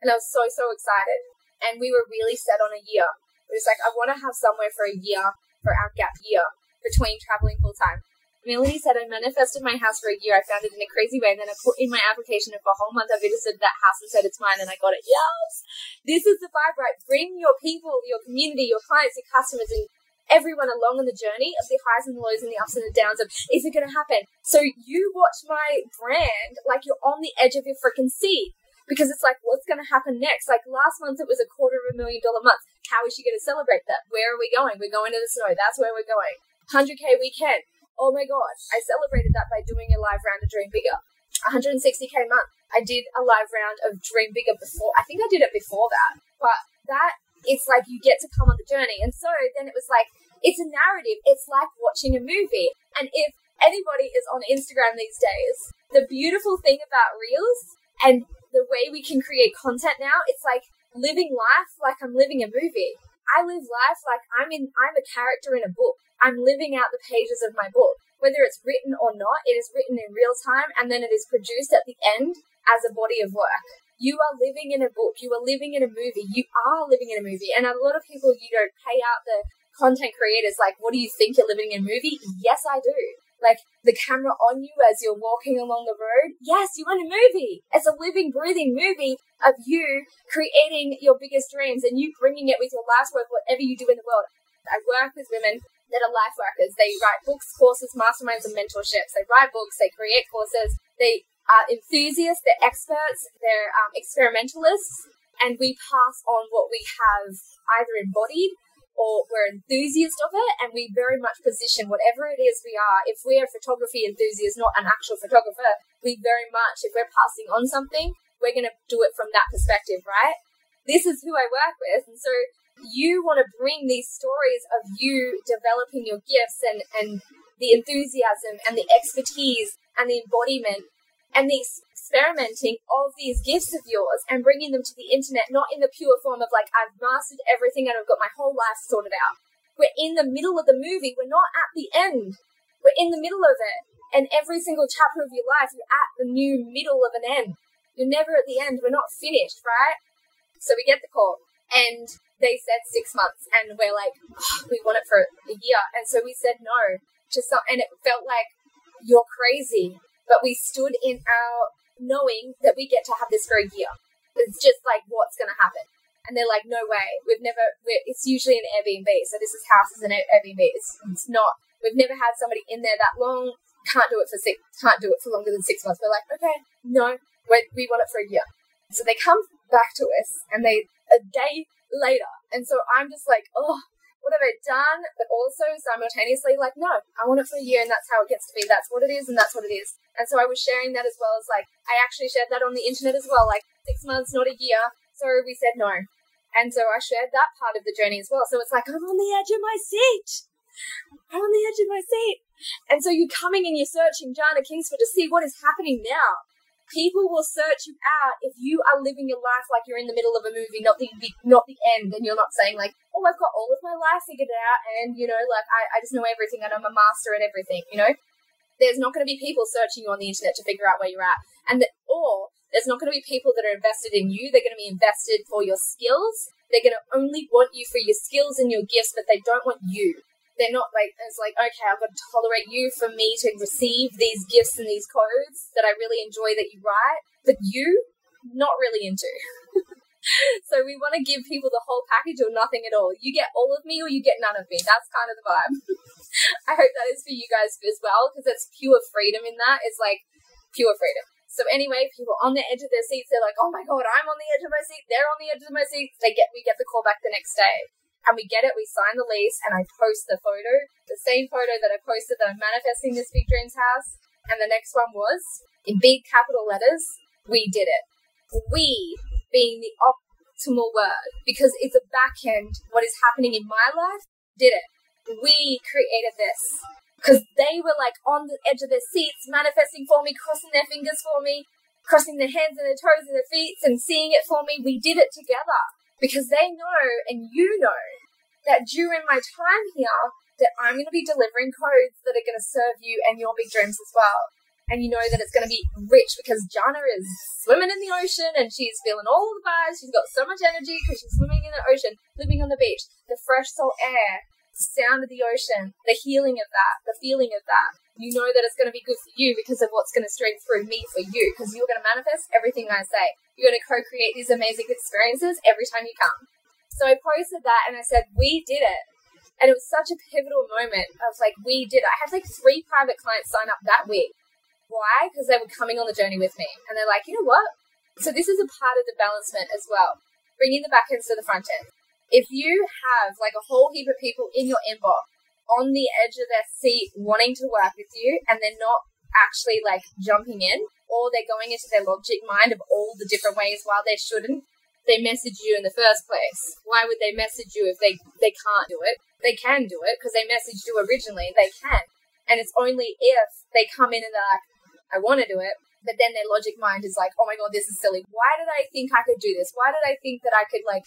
and I was so so excited. And we were really set on a year. It was like I want to have somewhere for a year for our gap year between traveling full time. Melanie said, I manifested my house for a year. I found it in a crazy way. And then I put in my application and for a whole month I visited that house and said it's mine and I got it. Yes! This is the vibe, right? Bring your people, your community, your clients, your customers, and everyone along on the journey of the highs and the lows and the ups and the downs of is it going to happen? So you watch my brand like you're on the edge of your freaking seat because it's like, what's going to happen next? Like last month, it was a quarter of a million dollar month. How is she going to celebrate that? Where are we going? We're going to the snow. That's where we're going. 100K weekend. Oh my god, I celebrated that by doing a live round of Dream Bigger. 160k month. I did a live round of Dream Bigger before. I think I did it before that. But that it's like you get to come on the journey. And so then it was like it's a narrative. It's like watching a movie. And if anybody is on Instagram these days, the beautiful thing about Reels and the way we can create content now, it's like living life like I'm living a movie. I live life like I'm in I'm a character in a book. I'm living out the pages of my book. Whether it's written or not, it is written in real time and then it is produced at the end as a body of work. You are living in a book. You are living in a movie. You are living in a movie. And a lot of people, you don't pay out the content creators like, what do you think you're living in a movie? Yes, I do. Like the camera on you as you're walking along the road. Yes, you're in a movie. It's a living, breathing movie of you creating your biggest dreams and you bringing it with your life's work, whatever you do in the world. I work with women that are life workers. They write books, courses, masterminds, and mentorships. They write books, they create courses, they are enthusiasts, they're experts, they're um, experimentalists, and we pass on what we have either embodied or we're enthusiasts of it and we very much position whatever it is we are. If we're a photography enthusiast not an actual photographer we very much if we're passing on something we're going to do it from that perspective right? This is who i work with and so you want to bring these stories of you developing your gifts and and the enthusiasm and the expertise and the embodiment and the experimenting of these gifts of yours and bringing them to the internet, not in the pure form of like, I've mastered everything and I've got my whole life sorted out. We're in the middle of the movie. We're not at the end. We're in the middle of it. And every single chapter of your life, you're at the new middle of an end. You're never at the end. We're not finished, right? So we get the call and they said six months and we're like, oh, we want it for a year. And so we said no to some, and it felt like you're crazy. But we stood in our knowing that we get to have this for a year. It's just like what's going to happen. And they're like, no way. We've never, it's usually an Airbnb. So this is houses and Airbnb. It's, it's not, we've never had somebody in there that long. Can't do it for six, can't do it for longer than six months. We're like, okay, no, we want it for a year. So they come back to us and they, a day later. And so I'm just like, oh, what have I done? But also simultaneously, like, no, I want it for a year and that's how it gets to be. That's what it is and that's what it is. And so I was sharing that as well as like, I actually shared that on the internet as well, like six months, not a year. So we said no. And so I shared that part of the journey as well. So it's like, I'm on the edge of my seat. I'm on the edge of my seat. And so you're coming and you're searching Jana Kingsford to see what is happening now people will search you out if you are living your life like you're in the middle of a movie, not the not the end, and you're not saying like, "Oh, I've got all of my life figured out," and you know, like I, I just know everything and I'm a master at everything. You know, there's not going to be people searching you on the internet to figure out where you're at, and that, or there's not going to be people that are invested in you. They're going to be invested for your skills. They're going to only want you for your skills and your gifts, but they don't want you they're not like it's like okay i've got to tolerate you for me to receive these gifts and these codes that i really enjoy that you write but you not really into. So we want to give people the whole package or nothing at all. You get all of me or you get none of me. That's kind of the vibe. I hope that is for you guys as well because it's pure freedom in that. It's like pure freedom. So anyway, people on the edge of their seats, they're like, "Oh my god, I'm on the edge of my seat. They're on the edge of my seat." They get we get the call back the next day and we get it, we sign the lease, and I post the photo, the same photo that I posted that I'm manifesting this Big Dreams house. And the next one was in big capital letters, we did it. We being the optimal word because it's a back end, what is happening in my life, did it. We created this because they were like on the edge of their seats, manifesting for me, crossing their fingers for me, crossing their hands and their toes and their feet, and seeing it for me. We did it together because they know and you know that during my time here that I'm going to be delivering codes that are going to serve you and your big dreams as well. And you know that it's going to be rich because Jana is swimming in the ocean and she's feeling all the vibes. She's got so much energy because she's swimming in the ocean, living on the beach, the fresh salt air, the sound of the ocean, the healing of that, the feeling of that. You know that it's going to be good for you because of what's going to stream through me for you because you're going to manifest everything I say. You're going to co create these amazing experiences every time you come. So I posted that and I said, We did it. And it was such a pivotal moment of like, we did it. I had like three private clients sign up that week. Why? Because they were coming on the journey with me. And they're like, you know what? So this is a part of the balancement as well. Bringing the back ends to the front end. If you have like a whole heap of people in your inbox on the edge of their seat wanting to work with you and they're not actually like jumping in or they're going into their logic mind of all the different ways while they shouldn't they message you in the first place. Why would they message you if they, they can't do it? They can do it because they messaged you originally. They can. And it's only if they come in and they're like, I want to do it. But then their logic mind is like, oh my God, this is silly. Why did I think I could do this? Why did I think that I could like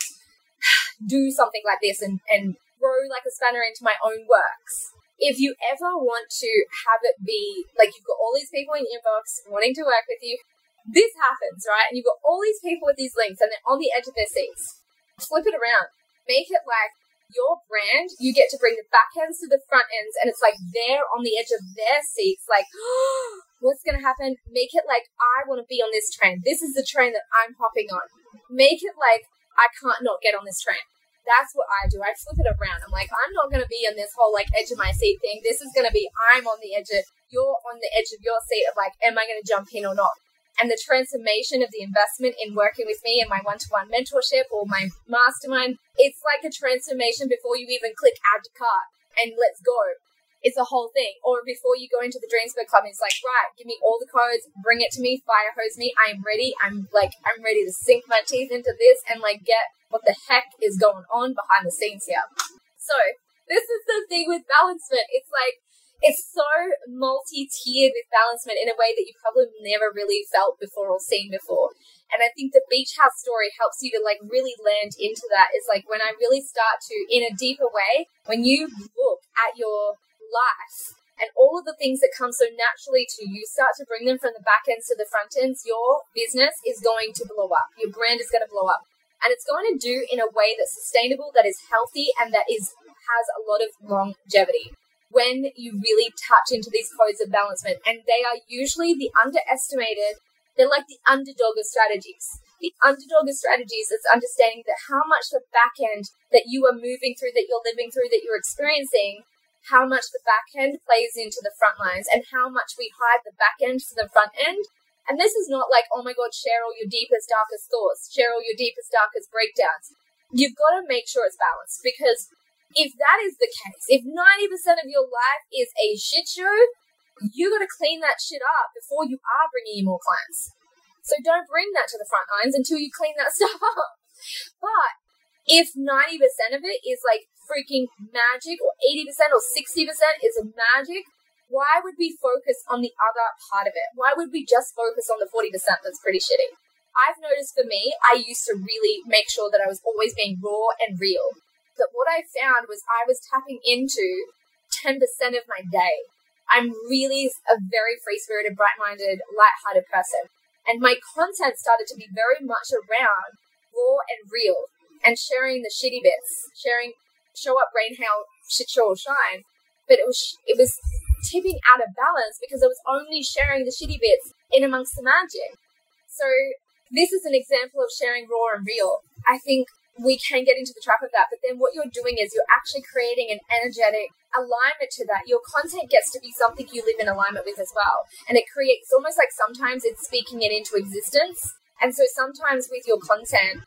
do something like this and, and throw like a spanner into my own works? If you ever want to have it be like you've got all these people in your inbox wanting to work with you, this happens, right? And you've got all these people with these links and they're on the edge of their seats. Flip it around. Make it like your brand, you get to bring the back ends to the front ends, and it's like they're on the edge of their seats, like, what's going to happen? Make it like I want to be on this train. This is the train that I'm hopping on. Make it like I can't not get on this train. That's what I do. I flip it around. I'm like, I'm not going to be in this whole like edge of my seat thing. This is going to be I'm on the edge of, you're on the edge of your seat of like, am I going to jump in or not? and the transformation of the investment in working with me in my one-to-one mentorship or my mastermind it's like a transformation before you even click add to cart and let's go it's a whole thing or before you go into the dreamsburg club it's like right give me all the codes bring it to me fire hose me i'm ready i'm like i'm ready to sink my teeth into this and like get what the heck is going on behind the scenes here so this is the thing with balancement it's like it's so multi-tiered with balancement in a way that you probably never really felt before or seen before. And I think the beach house story helps you to like really land into that. Is like when I really start to, in a deeper way, when you look at your life and all of the things that come so naturally to you, start to bring them from the back ends to the front ends, your business is going to blow up. Your brand is going to blow up. And it's going to do in a way that's sustainable, that is healthy, and that is has a lot of longevity when you really touch into these codes of balancement. And they are usually the underestimated, they're like the underdog of strategies. The underdog of strategies is understanding that how much the back end that you are moving through, that you're living through, that you're experiencing, how much the back end plays into the front lines and how much we hide the back end for the front end. And this is not like, oh my God, share all your deepest, darkest thoughts, share all your deepest, darkest breakdowns. You've got to make sure it's balanced because if that is the case, if 90% of your life is a shit show, you got to clean that shit up before you are bringing in more clients. So don't bring that to the front lines until you clean that stuff up. But if 90% of it is like freaking magic or 80% or 60% is a magic, why would we focus on the other part of it? Why would we just focus on the 40% that's pretty shitty? I've noticed for me, I used to really make sure that I was always being raw and real that what I found was I was tapping into 10% of my day. I'm really a very free spirited, bright minded, light hearted person. And my content started to be very much around raw and real and sharing the shitty bits, sharing show up, rain, hail, shit, show, shine. But it was, it was tipping out of balance because I was only sharing the shitty bits in amongst the magic. So this is an example of sharing raw and real. I think we can get into the trap of that. But then what you're doing is you're actually creating an energetic alignment to that. Your content gets to be something you live in alignment with as well. And it creates almost like sometimes it's speaking it into existence. And so sometimes with your content,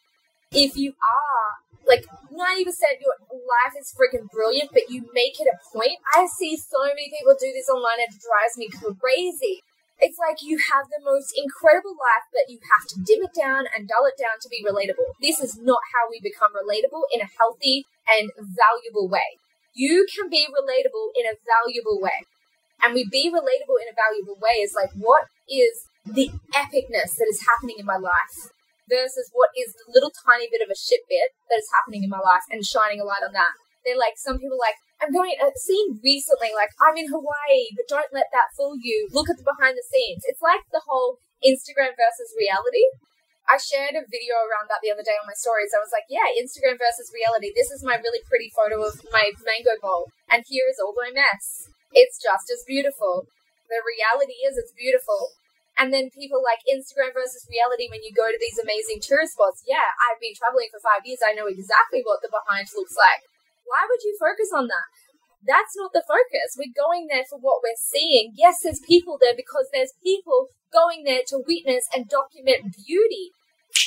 if you are like 90% your life is freaking brilliant, but you make it a point. I see so many people do this online it drives me crazy. It's like you have the most incredible life, but you have to dim it down and dull it down to be relatable. This is not how we become relatable in a healthy and valuable way. You can be relatable in a valuable way. And we be relatable in a valuable way is like, what is the epicness that is happening in my life versus what is the little tiny bit of a shit bit that is happening in my life and shining a light on that. They're like, some people like, I'm going, I've seen recently, like, I'm in Hawaii, but don't let that fool you. Look at the behind the scenes. It's like the whole Instagram versus reality. I shared a video around that the other day on my stories. I was like, yeah, Instagram versus reality. This is my really pretty photo of my mango bowl, and here is all my mess. It's just as beautiful. The reality is, it's beautiful. And then people like Instagram versus reality when you go to these amazing tourist spots. Yeah, I've been traveling for five years. I know exactly what the behind looks like. Why would you focus on that? That's not the focus. We're going there for what we're seeing. Yes, there's people there because there's people going there to witness and document beauty.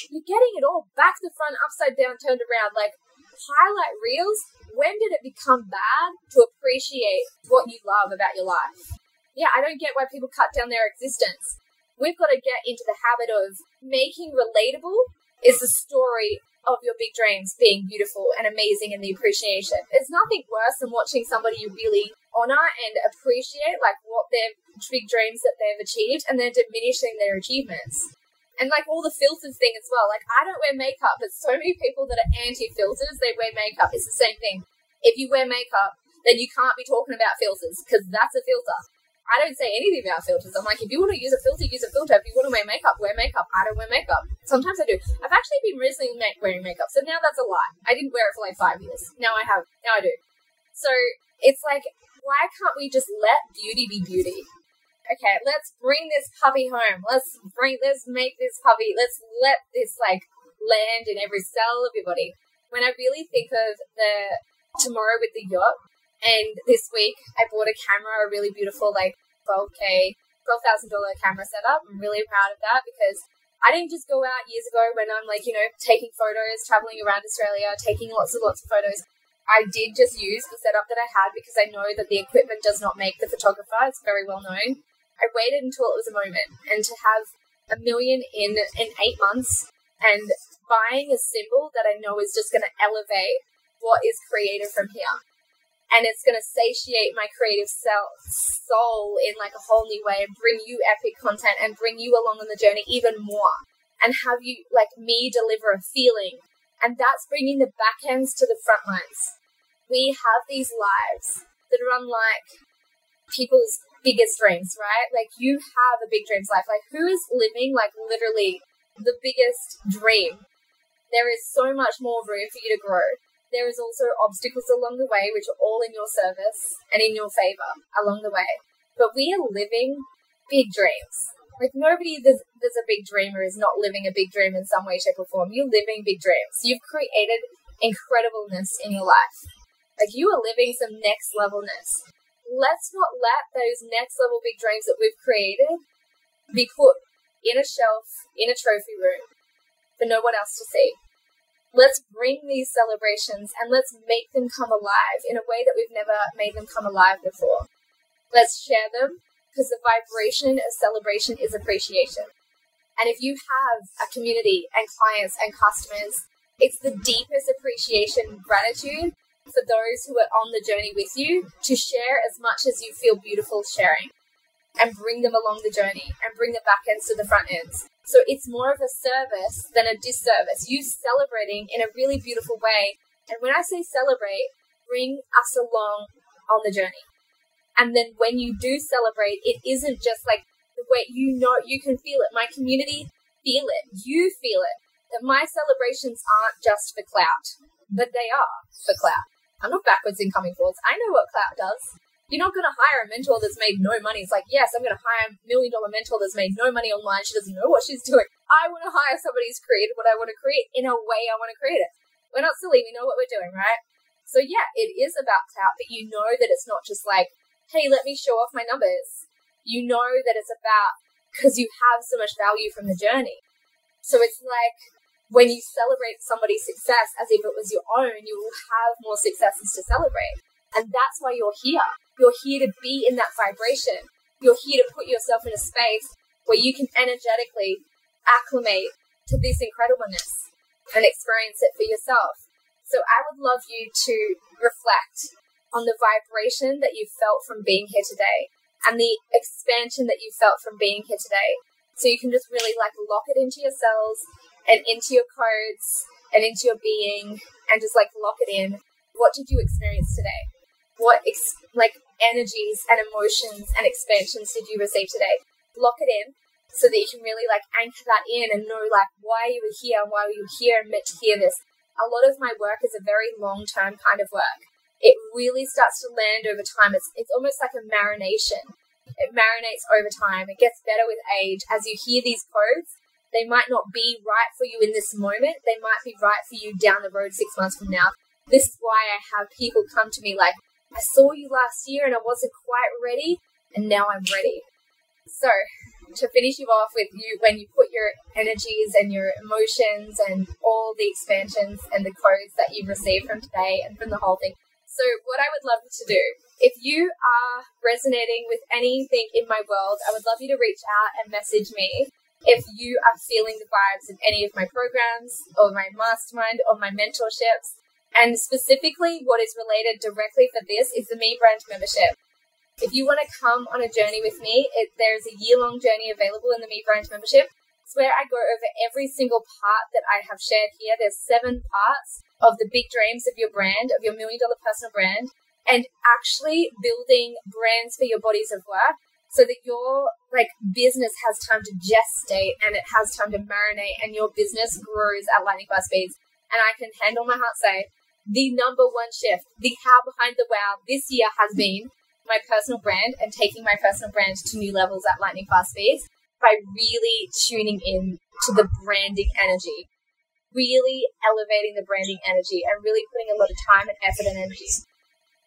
You're getting it all back to front, upside down, turned around. Like highlight reels. When did it become bad to appreciate what you love about your life? Yeah, I don't get why people cut down their existence. We've got to get into the habit of making relatable is the story of your big dreams being beautiful and amazing and the appreciation. There's nothing worse than watching somebody you really honor and appreciate, like what their big dreams that they've achieved, and then diminishing their achievements. And like all the filters thing as well. Like I don't wear makeup, but so many people that are anti filters, they wear makeup. It's the same thing. If you wear makeup, then you can't be talking about filters because that's a filter. I don't say anything about filters. I'm like, if you want to use a filter, use a filter. If you want to wear makeup, wear makeup. I don't wear makeup. Sometimes I do. I've actually been recently wearing makeup, so now that's a lie. I didn't wear it for like five years. Now I have. Now I do. So it's like, why can't we just let beauty be beauty? Okay, let's bring this puppy home. Let's bring, let's make this puppy, let's let this like land in every cell of your body. When I really think of the tomorrow with the yacht, and this week I bought a camera, a really beautiful like 12k, twelve thousand dollar camera setup. I'm really proud of that because I didn't just go out years ago when I'm like you know taking photos, traveling around Australia, taking lots and lots of photos. I did just use the setup that I had because I know that the equipment does not make the photographer. It's very well known. I waited until it was a moment, and to have a million in in eight months and buying a symbol that I know is just going to elevate what is created from here and it's going to satiate my creative self, soul in like a whole new way and bring you epic content and bring you along on the journey even more and have you like me deliver a feeling. And that's bringing the back ends to the front lines. We have these lives that are unlike people's biggest dreams right? Like you have a big dreams life. Like who is living like literally the biggest dream? There is so much more room for you to grow there is also obstacles along the way which are all in your service and in your favor along the way. But we are living big dreams. Like nobody that's, a big dreamer is not living a big dream in some way, shape, or form. You're living big dreams. You've created incredibleness in your life. Like you are living some next levelness. Let's not let those next level big dreams that we've created be put in a shelf in a trophy room for no one else to see let's bring these celebrations and let's make them come alive in a way that we've never made them come alive before. Let's share them because the vibration of celebration is appreciation. And if you have a community and clients and customers, it's the deepest appreciation gratitude for those who are on the journey with you to share as much as you feel beautiful sharing and bring them along the journey and bring the back ends to the front ends. So it's more of a service than a disservice. You celebrating in a really beautiful way. And when I say celebrate, bring us along on the journey. And then when you do celebrate, it isn't just like the way you know you can feel it. My community feel it. You feel it. That my celebrations aren't just for clout, but they are for clout. I'm not backwards in coming forwards. I know what clout does. You're not going to hire a mentor that's made no money. It's like, yes, I'm going to hire a million dollar mentor that's made no money online. She doesn't know what she's doing. I want to hire somebody who's created what I want to create in a way I want to create it. We're not silly. We know what we're doing, right? So yeah, it is about clout, but you know that it's not just like, hey, let me show off my numbers. You know that it's about because you have so much value from the journey. So it's like when you celebrate somebody's success as if it was your own, you will have more successes to celebrate. And that's why you're here. You're here to be in that vibration. You're here to put yourself in a space where you can energetically acclimate to this incredibleness and experience it for yourself. So I would love you to reflect on the vibration that you felt from being here today and the expansion that you felt from being here today. So you can just really like lock it into your cells and into your codes and into your being and just like lock it in. What did you experience today? What ex- like energies and emotions and expansions did you receive today? Lock it in so that you can really like anchor that in and know like why you were here and why you were here and meant to hear this. A lot of my work is a very long term kind of work. It really starts to land over time. It's it's almost like a marination. It marinates over time. It gets better with age. As you hear these codes, they might not be right for you in this moment. They might be right for you down the road six months from now. This is why I have people come to me like, I saw you last year and I wasn't quite ready, and now I'm ready. So, to finish you off with you, when you put your energies and your emotions and all the expansions and the codes that you've received from today and from the whole thing. So, what I would love to do, if you are resonating with anything in my world, I would love you to reach out and message me. If you are feeling the vibes of any of my programs or my mastermind or my mentorships, and specifically, what is related directly for this is the Me Brand membership. If you want to come on a journey with me, it, there's a year long journey available in the Me Brand membership. It's where I go over every single part that I have shared here. There's seven parts of the big dreams of your brand, of your million dollar personal brand, and actually building brands for your bodies of work so that your like business has time to gestate and it has time to marinate and your business grows at lightning fast speeds. And I can handle my heart say the number one shift, the how behind the wow this year has been my personal brand and taking my personal brand to new levels at lightning fast speeds by really tuning in to the branding energy, really elevating the branding energy and really putting a lot of time and effort and energy.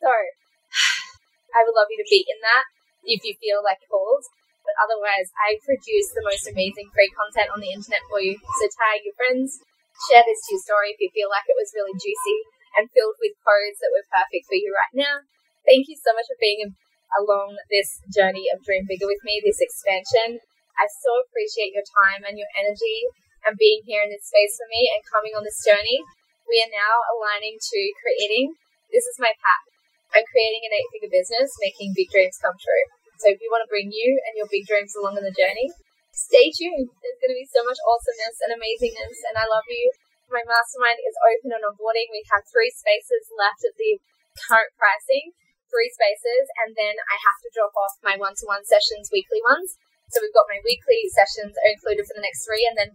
So I would love you to be in that if you feel like called. But otherwise, I produce the most amazing free content on the internet for you. So tag your friends, share this to your story if you feel like it was really juicy and filled with codes that were perfect for you right now. Thank you so much for being along this journey of Dream Bigger with me, this expansion. I so appreciate your time and your energy and being here in this space for me and coming on this journey. We are now aligning to creating. This is my path. I'm creating an eight figure business, making big dreams come true. So if you want to bring you and your big dreams along on the journey, stay tuned. There's going to be so much awesomeness and amazingness, and I love you. My mastermind is open and onboarding. We have three spaces left at the current pricing, three spaces, and then I have to drop off my one to one sessions, weekly ones. So we've got my weekly sessions are included for the next three, and then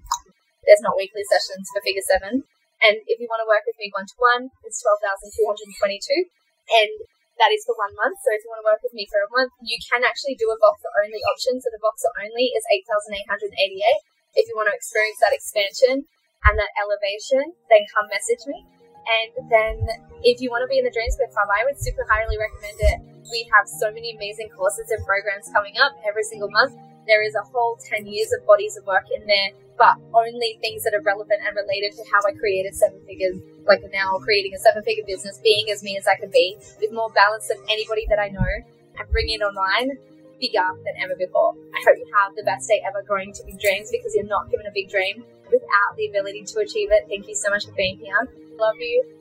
there's not weekly sessions for figure seven. And if you want to work with me one to one, it's twelve thousand two hundred and twenty-two, and that is for one month. So if you want to work with me for a month, you can actually do a Voxer only option. So the Voxer only is eight thousand eight hundred eighty-eight. If you want to experience that expansion, and that elevation, then come message me. And then if you want to be in the Dream Square Club, I would super highly recommend it. We have so many amazing courses and programs coming up every single month. There is a whole 10 years of bodies of work in there, but only things that are relevant and related to how I created seven figures, like now creating a seven figure business, being as me as I could be, with more balance than anybody that I know, and bringing online bigger than ever before. I hope you have the best day ever growing to big dreams because you're not given a big dream without the ability to achieve it. Thank you so much for being here. Love you.